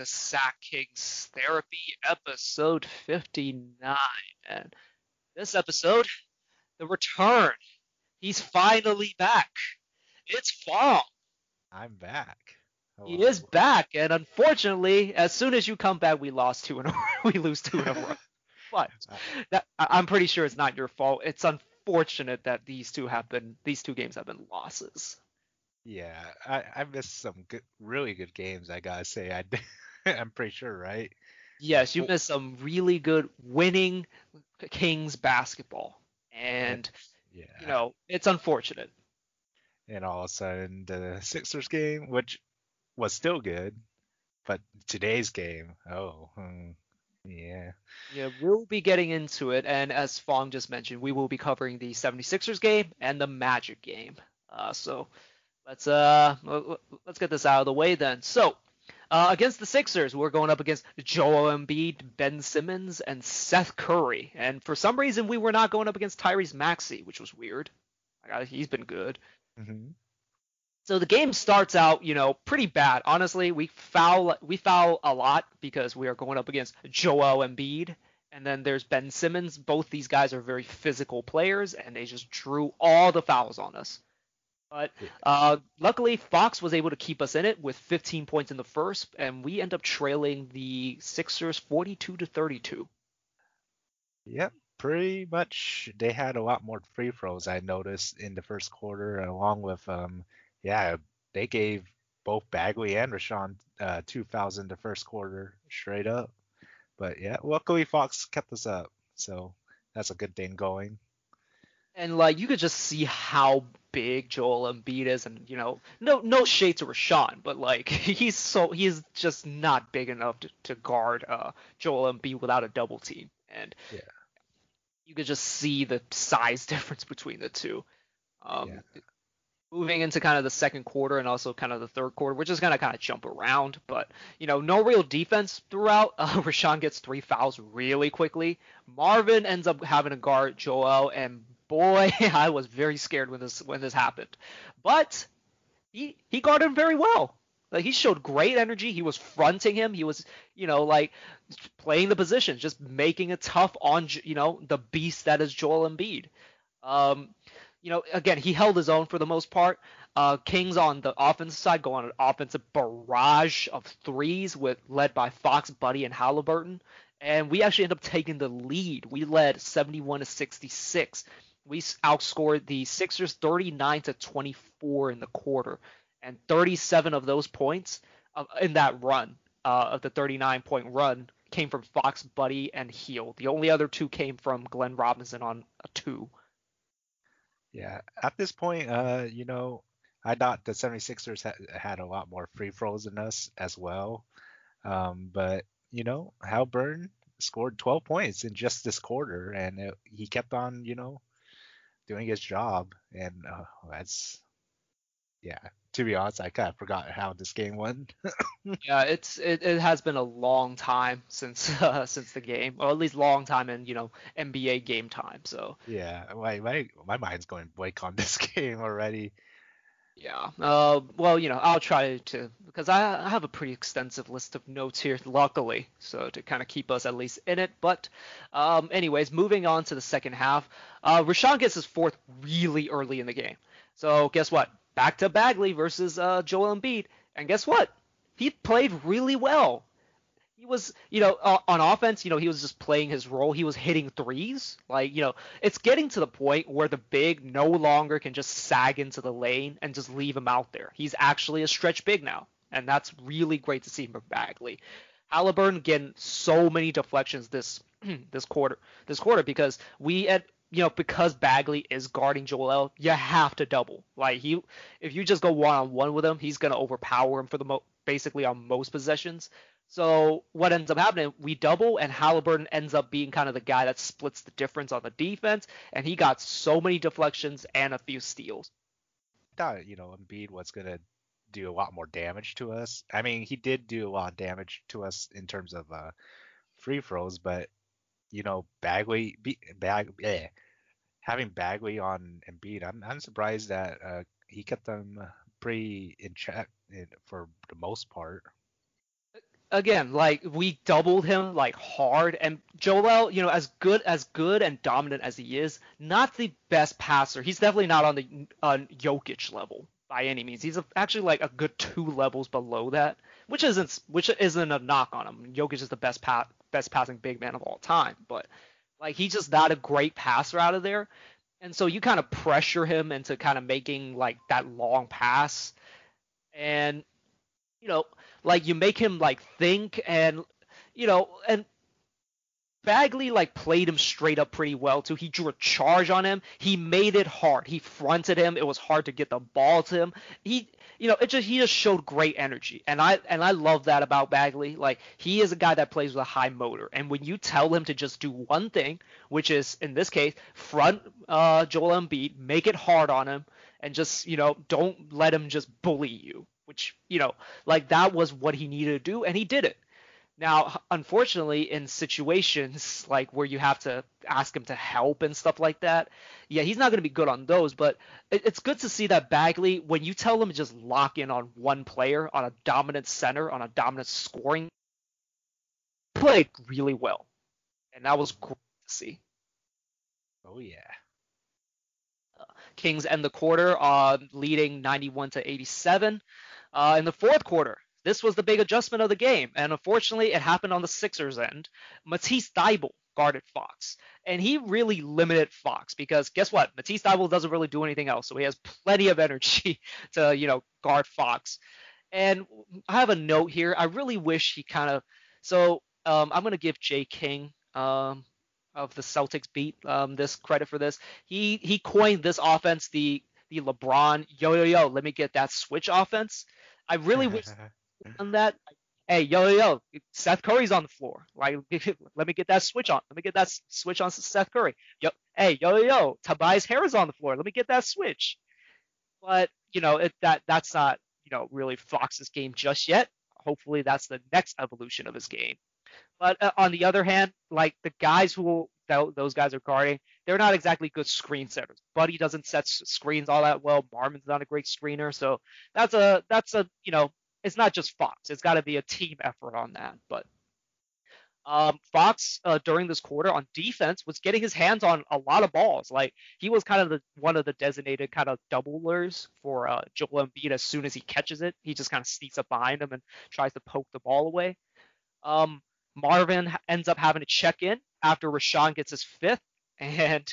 to Sack Kings Therapy, episode 59. And this episode, the return. He's finally back. It's Fong. I'm back. He is back, and unfortunately, as soon as you come back, we lost two in a row. we lose two in a row. But that, I'm pretty sure it's not your fault. It's unfortunate that these two have been these two games have been losses. Yeah, I, I missed some good, really good games. I gotta say, I I'm pretty sure, right? Yes, you missed some really good winning Kings basketball, and yeah, you know it's unfortunate. And all of a sudden, the Sixers game, which was still good, but today's game, oh, hmm, yeah. Yeah, we'll be getting into it, and as Fong just mentioned, we will be covering the 76ers game and the Magic game. Uh, so let's uh let's get this out of the way then. So uh, against the Sixers, we're going up against Joel Embiid, Ben Simmons, and Seth Curry. And for some reason, we were not going up against Tyrese Maxey, which was weird. He's been good. Mm-hmm. So the game starts out, you know, pretty bad. Honestly, we foul we foul a lot because we are going up against Joel Embiid, and then there's Ben Simmons. Both these guys are very physical players, and they just drew all the fouls on us. But uh, luckily, Fox was able to keep us in it with 15 points in the first, and we end up trailing the Sixers 42 to 32. Yep, pretty much. They had a lot more free throws. I noticed in the first quarter, along with um, yeah, they gave both Bagley and Richaun uh, two fouls in the first quarter straight up. But yeah, luckily Fox kept us up, so that's a good thing going. And like you could just see how big Joel Embiid is, and you know, no no shade to Richaun, but like he's so he's just not big enough to, to guard uh, Joel Embiid without a double team, and yeah. you could just see the size difference between the two. Um, yeah moving into kind of the second quarter and also kind of the third quarter, we're just gonna kind of jump around. But you know, no real defense throughout. Uh, Richaun gets three fouls really quickly. Marvin ends up having to guard Joel, and boy, I was very scared when this when this happened. But he he guarded him very well. Like he showed great energy. He was fronting him. He was, you know, like playing the position, just making it tough on, you know, the beast that is Joel Embiid. Um, you know, again, he held his own for the most part. Uh, Kings on the offensive side go on an offensive barrage of threes with led by Fox, Buddy, and Haliburton. And we actually end up taking the lead. We led 71 to 66. We outscored the Sixers 39 to 24 in the quarter, and 37 of those points uh, in that run uh, of the 39 point run came from Fox, Buddy, and Hield. The only other two came from Glenn Robinson on a two. Yeah, at this point, uh, you know, I thought the 76ers had, had a lot more free throws than us as well. Um, but, you know, Hal Haliburton scored 12 points in just this quarter, and it, he kept on, you know, doing his job. And uh, that's, yeah, to be honest, I kind of forgot how this game went. yeah, it's it, it has been a long time since uh, since the game, or at least long time in you know NBA game time. So yeah, my my my mind's going blank on this game already. Yeah. Uh, well, you know, I'll try to because I, I have a pretty extensive list of notes here, luckily, so to kind of keep us at least in it. But, um, anyways, moving on to the second half, uh, Richaun gets his fourth really early in the game. So guess what? back to Bagley versus uh, Joel Embiid, and guess what? He played really well. He was, you know, uh, on offense, you know, he was just playing his role. He was hitting threes. Like, you know, it's getting to the point where the big no longer can just sag into the lane and just leave him out there. He's actually a stretch big now, and that's really great to see from Bagley. Haliburton getting so many deflections this this quarter this quarter because we at you know, because Bagley is guarding Joel, you have to double. Like he, if you just go one on one with him, he's gonna overpower him for the mo- basically on most possessions. So what ends up happening, we double, and Haliburton ends up being kind of the guy that splits the difference on the defense, and he got so many deflections and a few steals. Thought you know Embiid was gonna do a lot more damage to us. I mean, he did do a lot of damage to us in terms of uh, free throws, but you know, Bagley, Bag, eh, having Bagley on Embiid, I'm I'm surprised that uh, he kept them pretty in check for the most part. Again, like we doubled him like hard, and Joel, you know, as good as good and dominant as he is, not the best passer. He's definitely not on the uh, Jokic level by any means. He's actually like a good two levels below that, which isn't which isn't a knock on him. Jokic is the best pa- best passing big man of all time, but like he's just not a great passer out of there. And so you kind of pressure him into kind of making like that long pass. And you know, like you make him like think and you know, and Bagley like played him straight up pretty well too. He drew a charge on him. He made it hard. He fronted him. It was hard to get the ball to him. He you know, it just he just showed great energy. And I and I love that about Bagley. Like he is a guy that plays with a high motor. And when you tell him to just do one thing, which is in this case, front uh Joel Embiid, make it hard on him and just, you know, don't let him just bully you. Which, you know, like that was what he needed to do and he did it. Now, unfortunately, in situations like where you have to ask him to help and stuff like that, yeah, he's not going to be good on those. But it's good to see that Bagley, when you tell him to just lock in on one player, on a dominant center, on a dominant scoring, played really well, and that was great to see. Oh yeah. Kings end the quarter uh, leading 91 to 87. Uh, in the fourth quarter, this was the big adjustment of the game, and unfortunately, it happened on the Sixers end. Matisse Thybulle guarded Fox, and he really limited Fox because guess what? Matisse Thybulle doesn't really do anything else, so he has plenty of energy to you know guard Fox. And I have a note here. I really wish he kind of so um, I'm gonna give Jay King um, of the Celtics beat um, this credit for this. He he coined this offense the the LeBron yo yo yo let me get that switch offense. I really wish on that. Hey, yo, yo, yo, Seth Curry's on the floor. Like, let me get that switch on. Let me get that switch on Seth Curry. Yo, hey, yo, yo, yo, Tobias Harris on the floor. Let me get that switch. But you know, it, that that's not you know really Fox's game just yet. Hopefully, that's the next evolution of his game. But uh, on the other hand, like the guys who those guys are guarding, they're not exactly good screen setters. Buddy doesn't set screens all that well. Marvin's not a great screener, so that's a that's a you know it's not just Fox. It's got to be a team effort on that. But um, Fox uh, during this quarter on defense was getting his hands on a lot of balls. Like he was kind of the one of the designated kind of doublers for uh, Joel Embiid. As soon as he catches it, he just kind of sneaks up behind him and tries to poke the ball away. Um, Marvin ends up having to check in after Richaun gets his fifth, and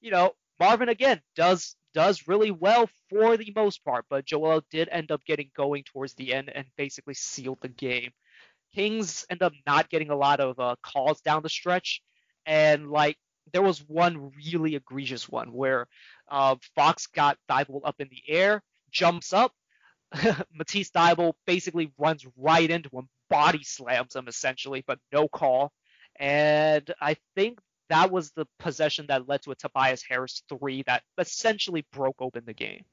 you know Marvin again does does really well for the most part, but Joel did end up getting going towards the end and basically sealed the game. Kings end up not getting a lot of uh, calls down the stretch, and like there was one really egregious one where uh, Fox got Thybulle up in the air, jumps up, Matisse Thybulle basically runs right into him, body slams him essentially, but no call. And I think that was the possession that led to a Tobias Harris three that essentially broke open the game.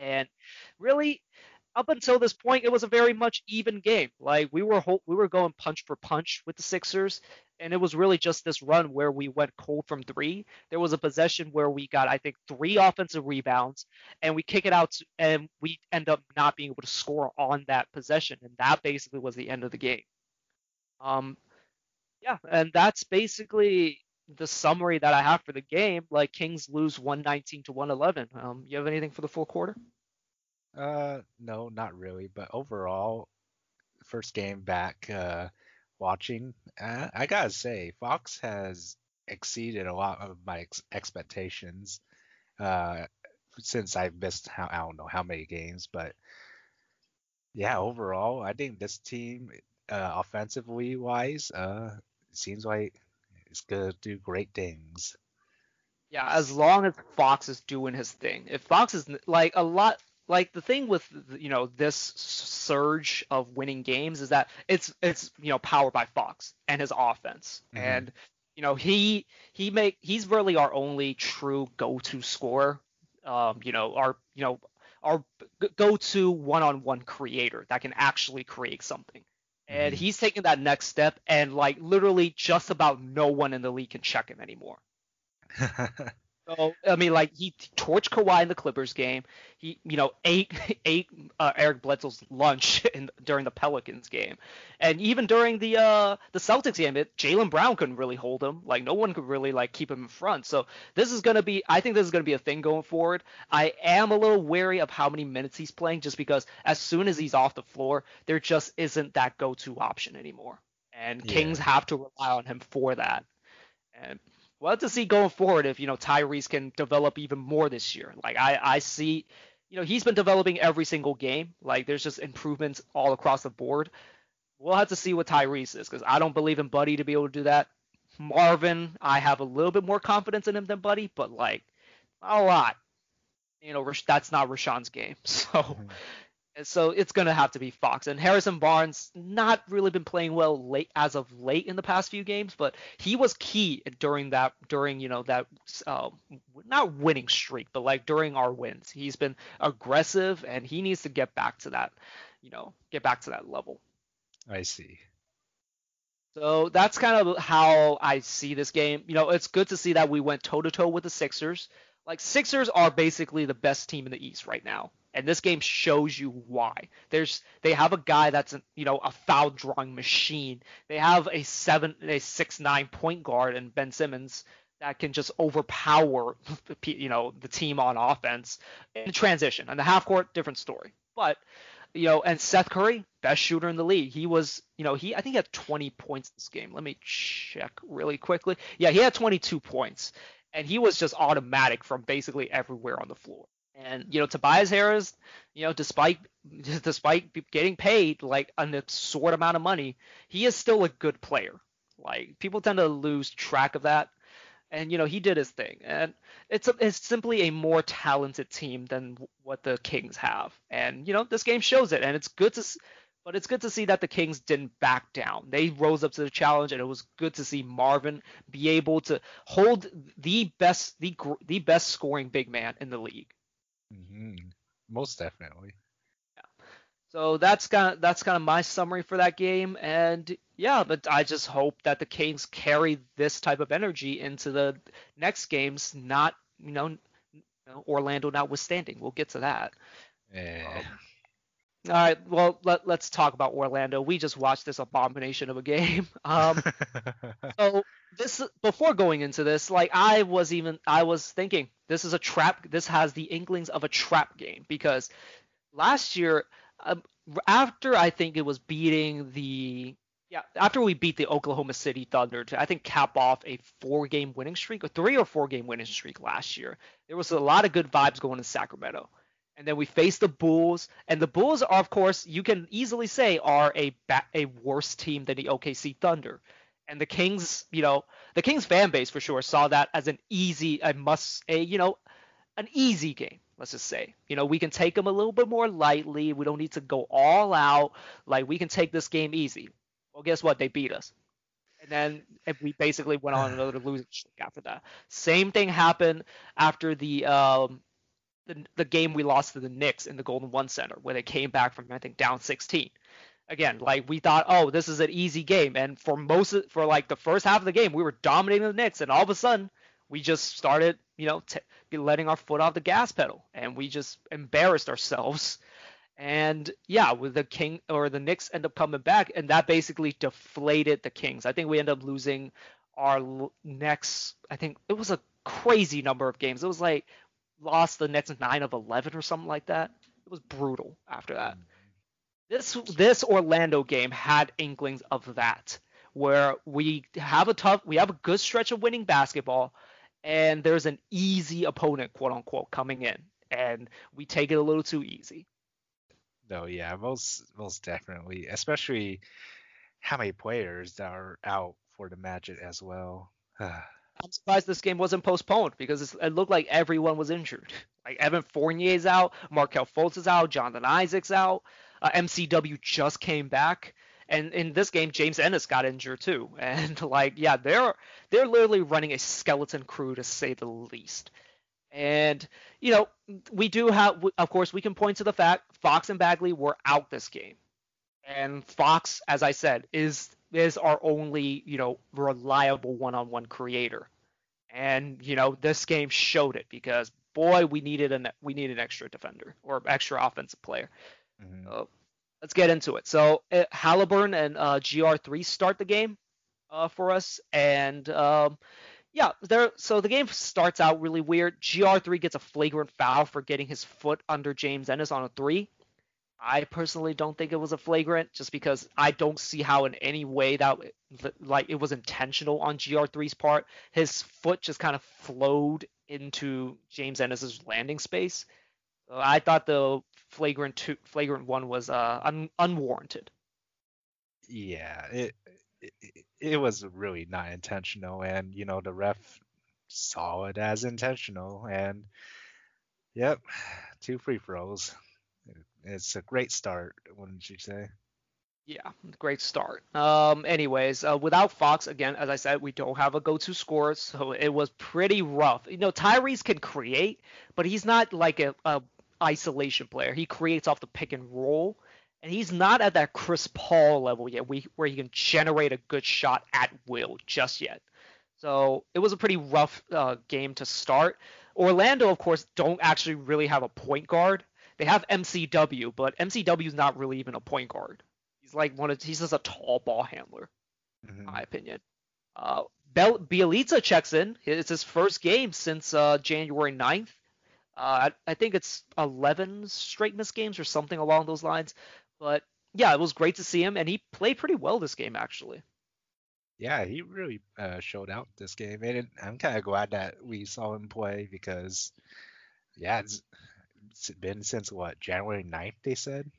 And really, up until this point, it was a very much even game. Like we were we were going punch for punch with the Sixers, and it was really just this run where we went cold from three. There was a possession where we got I think three offensive rebounds, and we kick it out, to, and we end up not being able to score on that possession, and that basically was the end of the game. Um, yeah, and that's basically the summary that I have for the game. Like Kings lose 119 to 111. Um, you have anything for the full quarter? Uh, no, not really. But overall, first game back, uh, watching, uh, I gotta say, Fox has exceeded a lot of my ex- expectations. Uh, since I've missed how I don't know how many games, but yeah, overall, I think this team, uh, offensively wise, uh, seems like it's gonna do great things. Yeah, as long as Fox is doing his thing. If Fox is like a lot, like the thing with you know this surge of winning games is that it's it's you know powered by Fox and his offense, mm-hmm. and you know he he make he's really our only true go-to scorer. Um, you know our you know our go-to one-on-one creator that can actually create something and mm-hmm. he's taking that next step and like literally just about no one in the league can check him anymore So I mean, like he torched Kawhi in the Clippers game. He, you know, ate ate uh, Eric Bledsoe's lunch in, during the Pelicans game, and even during the uh the Celtics game, it Jaylen Brown couldn't really hold him. Like no one could really like keep him in front. So this is gonna be, I think this is gonna be a thing going forward. I am a little wary of how many minutes he's playing, just because as soon as he's off the floor, there just isn't that go-to option anymore, and yeah. Kings have to rely on him for that. And we'll have to see going forward if you know Tyrese can develop even more this year. Like I I see, you know he's been developing every single game. Like there's just improvements all across the board. We'll have to see what Tyrese is because I don't believe in Buddy to be able to do that. Marvin, I have a little bit more confidence in him than Buddy, but like not a lot. You know, that's not Richaun's game. So mm-hmm. So it's going to have to be Fox. And Harrison Barnes not really been playing well late as of late in the past few games, but he was key during that during you know that uh, not winning streak, but like during our wins. He's been aggressive and he needs to get back to that, you know, get back to that level. I see. So that's kind of how I see this game. You know, it's good to see that we went toe to toe with the Sixers. Like Sixers are basically the best team in the East right now and this game shows you why. There's they have a guy that's you know a foul drawing machine. They have a seven a six nine point guard and Ben Simmons that can just overpower you know the team on offense in transition. And the half court different story. But you know, and Seth Curry, best shooter in the league. He was, you know, he I think he had 20 points this game. Let me check really quickly. Yeah, he had 22 points, and he was just automatic from basically everywhere on the floor. And you know, Tobias Harris, you know, despite despite getting paid like an absurd amount of money, he is still a good player. Like people tend to lose track of that. And you know, he did his thing. And it's a, it's simply a more talented team than what the Kings have. And you know, this game shows it. And it's good to but it's good to see that the Kings didn't back down. They rose up to the challenge, and it was good to see Marvin be able to hold the best the the best scoring big man in the league. Mm-hmm. Most definitely. Yeah. So that's kind of that's kind of my summary for that game, and yeah, but I just hope that the Kings carry this type of energy into the next games, not you know, Orlando notwithstanding. We'll get to that. Yeah. Um, all right, well let, us talk about Orlando. We just watched this abomination of a game. Um, so this before going into this, like I was even I was thinking this is a trap. This has the inklings of a trap game because last year, um, after I think it was beating the yeah after we beat the Oklahoma City Thunder to I think cap off a four game winning streak, a three or four game winning streak last year. There was a lot of good vibes going in Sacramento and then we face the Bulls, and the Bulls are, of course, you can easily say are a ba- a worse team than the OKC Thunder, and the Kings, you know, the Kings fan base for sure saw that as an easy, a must, a you know, an easy game. Let's just say, you know, we can take them a little bit more lightly. We don't need to go all out. Like we can take this game easy. Well, guess what? They beat us. And then we basically went on another losing streak after that. Same thing happened after the um, the, the game we lost to the Knicks in the Golden One Center, where they came back from I think down 16. Again, like we thought, oh, this is an easy game, and for most of, for like the first half of the game, we were dominating the Knicks, and all of a sudden, we just started, you know, t- letting our foot off the gas pedal, and we just embarrassed ourselves. And yeah, with the King or the Knicks end up coming back, and that basically deflated the Kings. I think we end up losing our next. I think it was a crazy number of games. It was like lost the next nine of eleven or something like that. It was brutal after that. This this Orlando game had inklings of that, where we have a tough, we have a good stretch of winning basketball, and there's an easy opponent, quote unquote, coming in, and we take it a little too easy. No, yeah, most most definitely, especially how many players are out for the Magic as well. I'm surprised this game wasn't postponed because it looked like everyone was injured. Like Evan Fournier's out, Markelle Fultz is out, Jonathan Isaac's out, uh, MCW just came back, and in this game James Ennis got injured too. And like, yeah, they're they're literally running a skeleton crew to say the least. And you know, we do have, of course, we can point to the fact Fox and Bagley were out this game, and Fox, as I said, is is our only you know reliable one-on-one creator And you know, this game showed it because boy, we needed an we needed an extra defender or extra offensive player. Mm-hmm. Let's get into it. So uh, Haliburton and uh, GR3 start the game uh, for us, and um, yeah, there. So the game starts out really weird. GR3 gets a flagrant foul for getting his foot under James Ennis on a three. I personally don't think it was a flagrant, just because I don't see how in any way that like it was intentional on GR3's part. His foot just kind of flowed into James Ennis's landing space. I thought the flagrant two, flagrant one was uh, un, unwarranted. Yeah, it, it it was really not intentional, and you know the ref saw it as intentional, and yep, two free throws. It's a great start, wouldn't you say? Yeah, great start. Um, anyways, uh, without Fox, again, as I said, we don't have a go-to scorer, so it was pretty rough. You know, Tyrese can create, but he's not like a, a isolation player. He creates off the pick and roll, and he's not at that Chris Paul level yet, where he can generate a good shot at will just yet. So it was a pretty rough uh, game to start. Orlando, of course, don't actually really have a point guard. They have MCW, but MCW is not really even a point guard. He's like one of he's just a tall ball handler, mm-hmm. in my opinion. Uh, Bel- Bjelica checks in. It's his first game since uh, January 9th. Uh, I, I, think it's 11 straight miss games or something along those lines. But yeah, it was great to see him, and he played pretty well this game actually. Yeah, he really uh, showed out this game, and I'm kind of glad that we saw him play because, yeah, been since what January 9th they said.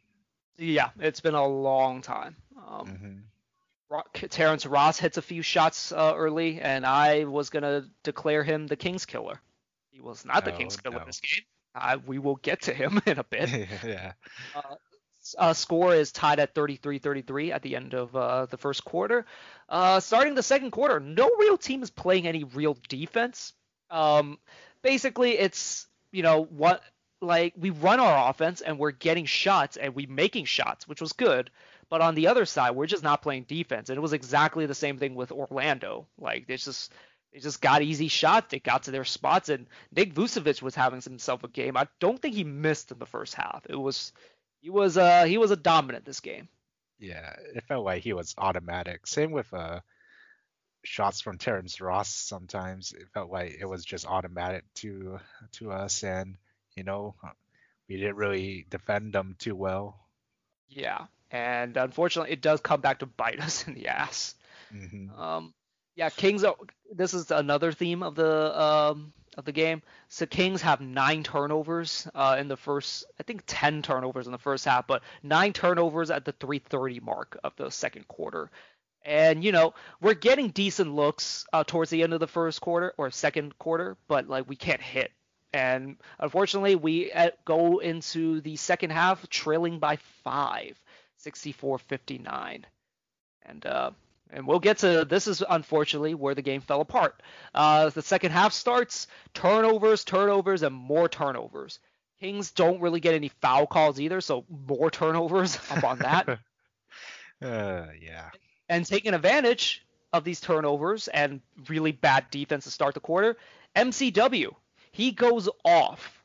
Yeah, it's been a long time. Um, mm-hmm. Terrence Ross hits a few shots uh, early, and I was gonna declare him the Kings killer. He was not the Kings killer no. this game. Uh, we will get to him in a bit. yeah. Uh, uh, score is tied at 33-33 at the end of uh, the first quarter. Uh, starting the second quarter, no real team is playing any real defense. Um, basically, it's you know what like we run our offense and we're getting shots and we making shots, which was good. But on the other side, we're just not playing defense, and it was exactly the same thing with Orlando. Like they just they just got easy shots. They got to their spots, and Nick Vucevic was having himself a game. I don't think he missed in the first half. It was he was uh he was a dominant this game. Yeah, it felt like he was automatic. Same with uh shots from Terrence Ross. Sometimes it felt like it was just automatic to to us, and you know, we didn't really defend them too well. Yeah, and unfortunately, it does come back to bite us in the ass. Mm-hmm. Um, yeah, Kings. Are, this is another theme of the um, of the game. So Kings have nine turnovers uh, in the first, I think ten turnovers in the first half, but nine turnovers at the 3:30 mark of the second quarter. And you know we're getting decent looks uh, towards the end of the first quarter or second quarter, but like we can't hit and unfortunately, we uh, go into the second half trailing by five, 64-59. And uh, and we'll get to this is unfortunately where the game fell apart. Uh, the second half starts, turnovers, turnovers, and more turnovers. Kings don't really get any foul calls either, so more turnovers up on that. uh, yeah. And taking advantage of these turnovers and really bad defense to start the quarter, MCW he goes off.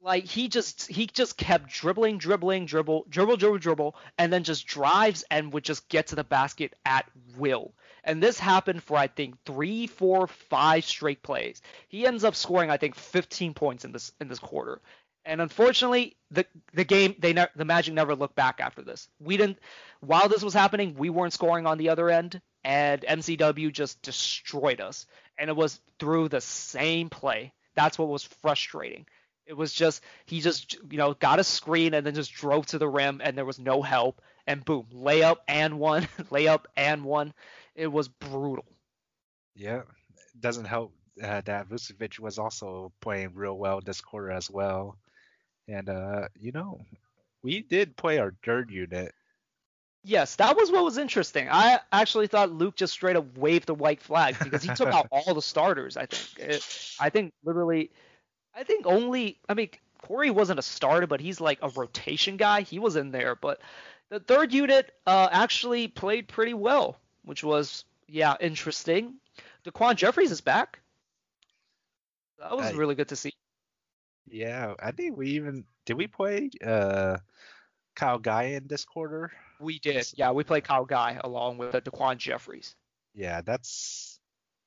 Like he just he just kept dribbling, dribbling, dribble, dribble, dribble, dribble, and then just drives and would just get to the basket at will. And this happened for I think three, four, five straight plays. He ends up scoring I think 15 points in this in this quarter. And unfortunately, the the game they ne- the Magic never looked back after this. We didn't while this was happening, we weren't scoring on the other end, and MCW just destroyed us. And it was through the same play that's what was frustrating. It was just he just you know got a screen and then just drove to the rim and there was no help and boom layup and one layup and one. It was brutal. Yeah, it doesn't help uh, that Vucevic was also playing real well this quarter as well. And uh, you know, we did play our third unit. Yes, that was what was interesting. I actually thought Luke just straight up waved the white flag because he took out all the starters. I think. It, I think literally, I think only. I mean, Corey wasn't a starter, but he's like a rotation guy. He was in there, but the third unit uh, actually played pretty well, which was yeah interesting. Daquan Jeffries is back. That was uh, really good to see. Yeah, I think we even did we play uh Kyle Guy in this quarter? We did. Yeah, we played Kyle Guy along with uh, Daquan Jeffries. Yeah, that's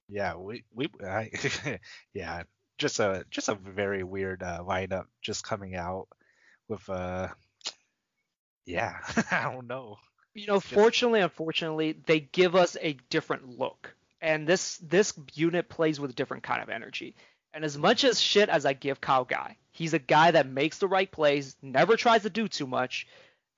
yeah, we we I, yeah, just a just a very weird uh, lineup just coming out with uh yeah, I don't know. You know, just... fortunately, unfortunately, they give us a different look. And this this unit plays with a different kind of energy. And as much as shit as I give Kyle Guy, he's a guy that makes the right plays, never tries to do too much,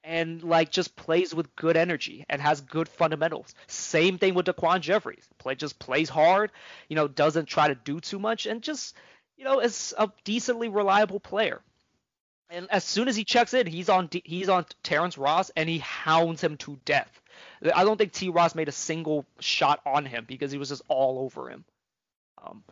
and like just plays with good energy and has good fundamentals. Same thing with Daquan Jeffries. Play just plays hard, you know, doesn't try to do too much and just, you know, is a decently reliable player. And as soon as he checks in, he's on he's on Terrence Ross and he hounds him to death. I don't think T. Ross made a single shot on him because he was just all over him. Um,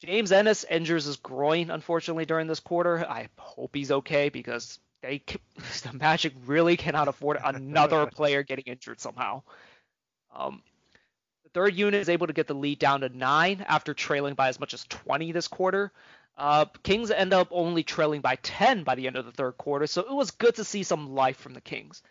James Ennis injures his groin, unfortunately, during this quarter. I hope he's okay because they the Magic really cannot afford another player getting injured somehow. Um, the third unit is able to get the lead down to nine after trailing by as much as 20 this quarter. Uh, Kings end up only trailing by 10 by the end of the third quarter, so it was good to see some life from the Kings.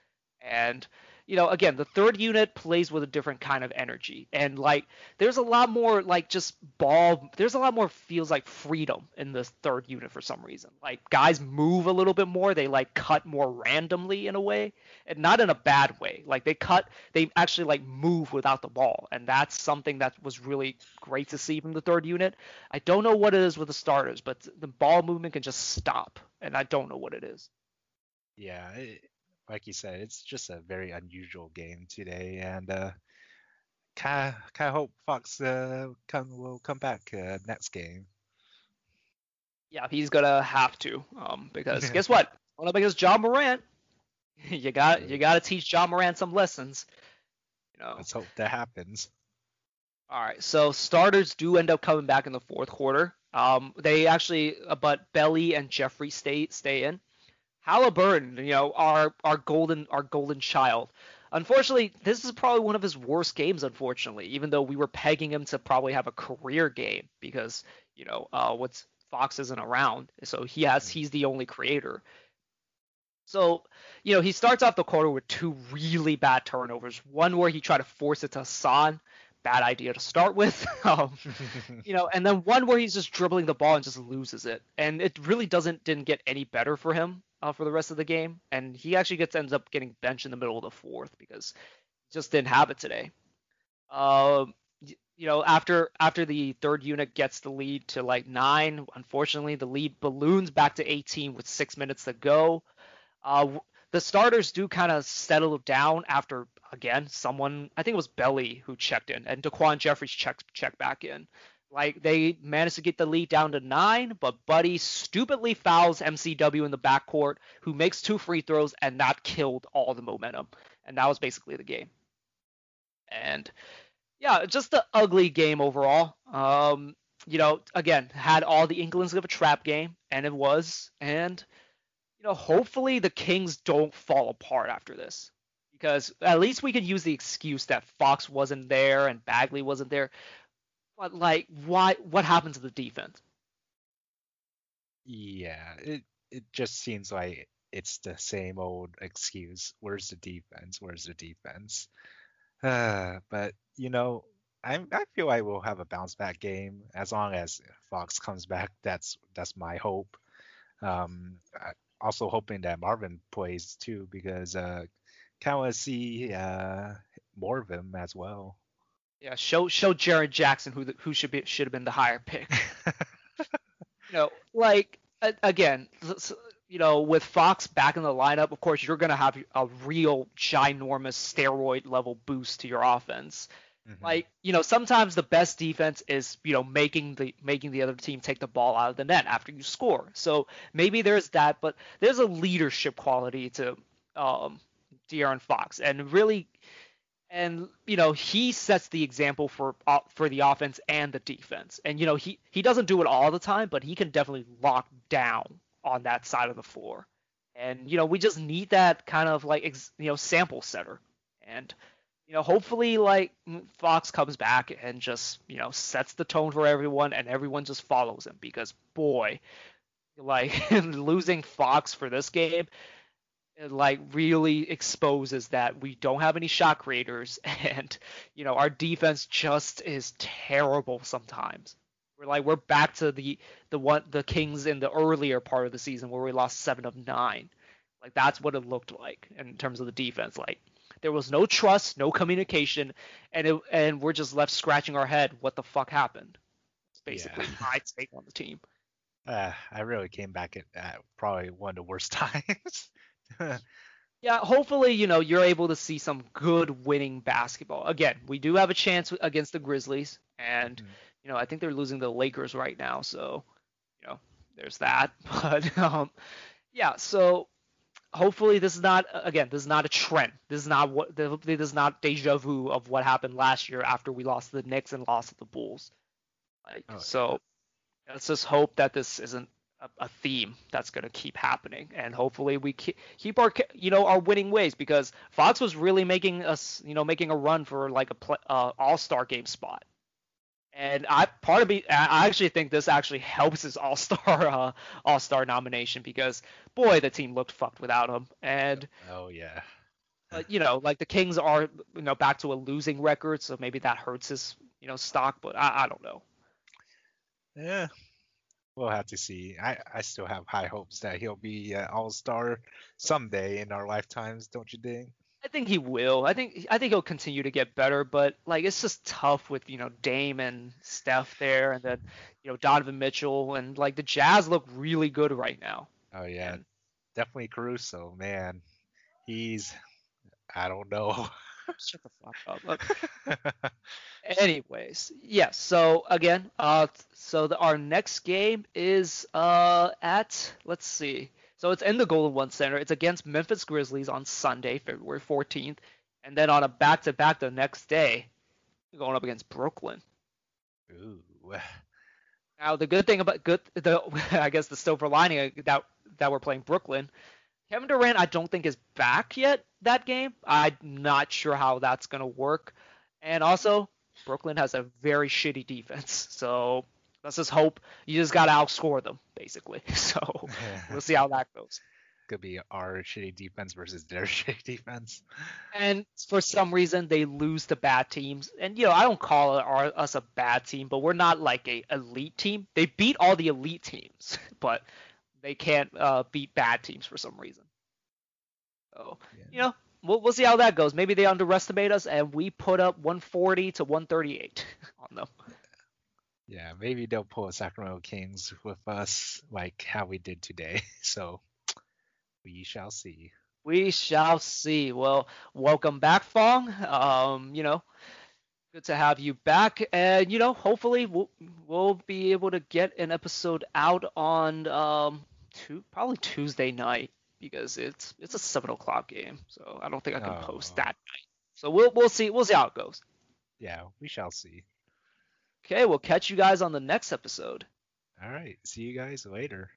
And you know, again, the third unit plays with a different kind of energy. And like there's a lot more like just ball there's a lot more feels like freedom in this third unit for some reason. Like guys move a little bit more, they like cut more randomly in a way. And not in a bad way. Like they cut they actually like move without the ball. And that's something that was really great to see from the third unit. I don't know what it is with the starters, but the ball movement can just stop. And I don't know what it is. Yeah, like you said, it's just a very unusual game today, and uh, kind of hope Fox uh, come will come back uh, next game. Yeah, he's gonna have to, um, because guess what? One up against Ja Morant, you got you got to teach John Morant some lessons. You know. Let's hope that happens. All right, so starters do end up coming back in the fourth quarter. Um, they actually, uh, but Belly and Jeffrey stay stay in. Haliburton, you know, our our golden our golden child. Unfortunately, this is probably one of his worst games. Unfortunately, even though we were pegging him to probably have a career game because you know uh, what's Fox isn't around, so he has he's the only creator. So, you know, he starts off the quarter with two really bad turnovers. One where he tried to force it to Hassan, bad idea to start with. um, you know, and then one where he's just dribbling the ball and just loses it, and it really doesn't didn't get any better for him uh, for the rest of the game, and he actually gets ends up getting benched in the middle of the fourth because he just didn't have it today. Um, you know, after after the third unit gets the lead to like nine, unfortunately the lead balloons back to 18 with six minutes to go. Uh, the starters do kind of settle down after again someone I think it was Belly who checked in and Daquan Jeffries checked checked back in. Like they managed to get the lead down to nine, but Buddy stupidly fouls MCW in the backcourt, who makes two free throws, and that killed all the momentum. And that was basically the game. And yeah, just an ugly game overall. Um, you know, again, had all the inklings of a trap game, and it was. And you know, hopefully the Kings don't fall apart after this because at least we can use the excuse that Fox wasn't there and Bagley wasn't there. But like, why? What happened to the defense? Yeah, it it just seems like it's the same old excuse. Where's the defense? Where's the defense? Uh, but you know, I I feel like we'll have a bounce back game as long as Fox comes back. That's that's my hope. Um, I, also hoping that Marvin plays too because uh, kind of see uh more of him as well. Yeah, show show Jaren Jackson who the, who should be should have been the higher pick. you know, like again, you know, with Fox back in the lineup, of course you're gonna have a real ginormous steroid level boost to your offense. Mm-hmm. Like, you know, sometimes the best defense is, you know, making the making the other team take the ball out of the net after you score. So maybe there's that, but there's a leadership quality to um De'Aaron Fox, and really and you know he sets the example for uh, for the offense and the defense. And you know he he doesn't do it all the time, but he can definitely lock down on that side of the floor. And you know we just need that kind of like ex, you know sample setter. And you know, hopefully like Fox comes back and just, you know, sets the tone for everyone and everyone just follows him because boy, like losing Fox for this game it like really exposes that we don't have any shot creators and you know our defense just is terrible sometimes. We're like we're back to the the one the Kings in the earlier part of the season where we lost 7 of 9. Like that's what it looked like in terms of the defense like there was no trust, no communication, and it, and we're just left scratching our head. What the fuck happened? It's basically yeah. my take on the team. Uh, I really came back at, at probably one of the worst times. yeah, hopefully, you know, you're able to see some good winning basketball. Again, we do have a chance against the Grizzlies, and mm-hmm. you know, I think they're losing the Lakers right now, so you know, there's that. But um, yeah, so hopefully this is not again this is not a trend this is not what this is not deja vu of what happened last year after we lost the Knicks and lost to the Bulls like, oh, so let's just hope that this isn't a, a theme that's going to keep happening. And hopefully we keep, keep our you know our winning ways because Fox was really making us you know making a run for like a play, uh, all-star game spot. And I part of me I actually think this actually helps his All Star uh, All Star nomination because boy the team looked fucked without him. And oh yeah. But you know like the Kings are you know back to a losing record so maybe that hurts his you know stock but I, I don't know. Yeah we'll have to see I I still have high hopes that he'll be uh, All Star someday in our lifetimes don't you think I think he will. I think I think he'll continue to get better, but like it's just tough with you know Dame and Steph there, and then you know Donovan Mitchell, and like the Jazz look really good right now. Oh yeah, and, definitely Caruso, man. He's I don't know. Shut the fuck up. Anyways, yes. Yeah, so again, uh, so the, our next game is uh at let's see. So it's in the Golden One Center. It's against Memphis Grizzlies on Sunday, February 14th, and then on a back-to-back the next day, going up against Brooklyn. Ooh. Now the good thing about good the I guess the silver lining that that we're playing Brooklyn, Kevin Durant I don't think is back yet that game. I'm not sure how that's gonna work, and also Brooklyn has a very shitty defense, so let's just hope you just got to outscore them, basically. So we'll see how that goes. Could be our shitty defense versus their shitty defense. And for some reason, they lose to bad teams. And you know, I don't call our, us a bad team, but we're not like a elite team. They beat all the elite teams, but they can't uh, beat bad teams for some reason. So yeah. you know, we'll we'll see how that goes. Maybe they underestimate us, and we put up 140 to 138 on them. Yeah, maybe they'll pull a Sacramento Kings with us like how we did today. So we shall see. We shall see. Well, welcome back, Fong. Um, you know, good to have you back, and you know, hopefully we'll we'll be able to get an episode out on um, two, probably Tuesday night because it's it's a seven o'clock game, so I don't think I can oh. post that night. So we'll we'll see we'll see how it goes. Yeah, we shall see. Okay, we'll catch you guys on the next episode. All right. See you guys later.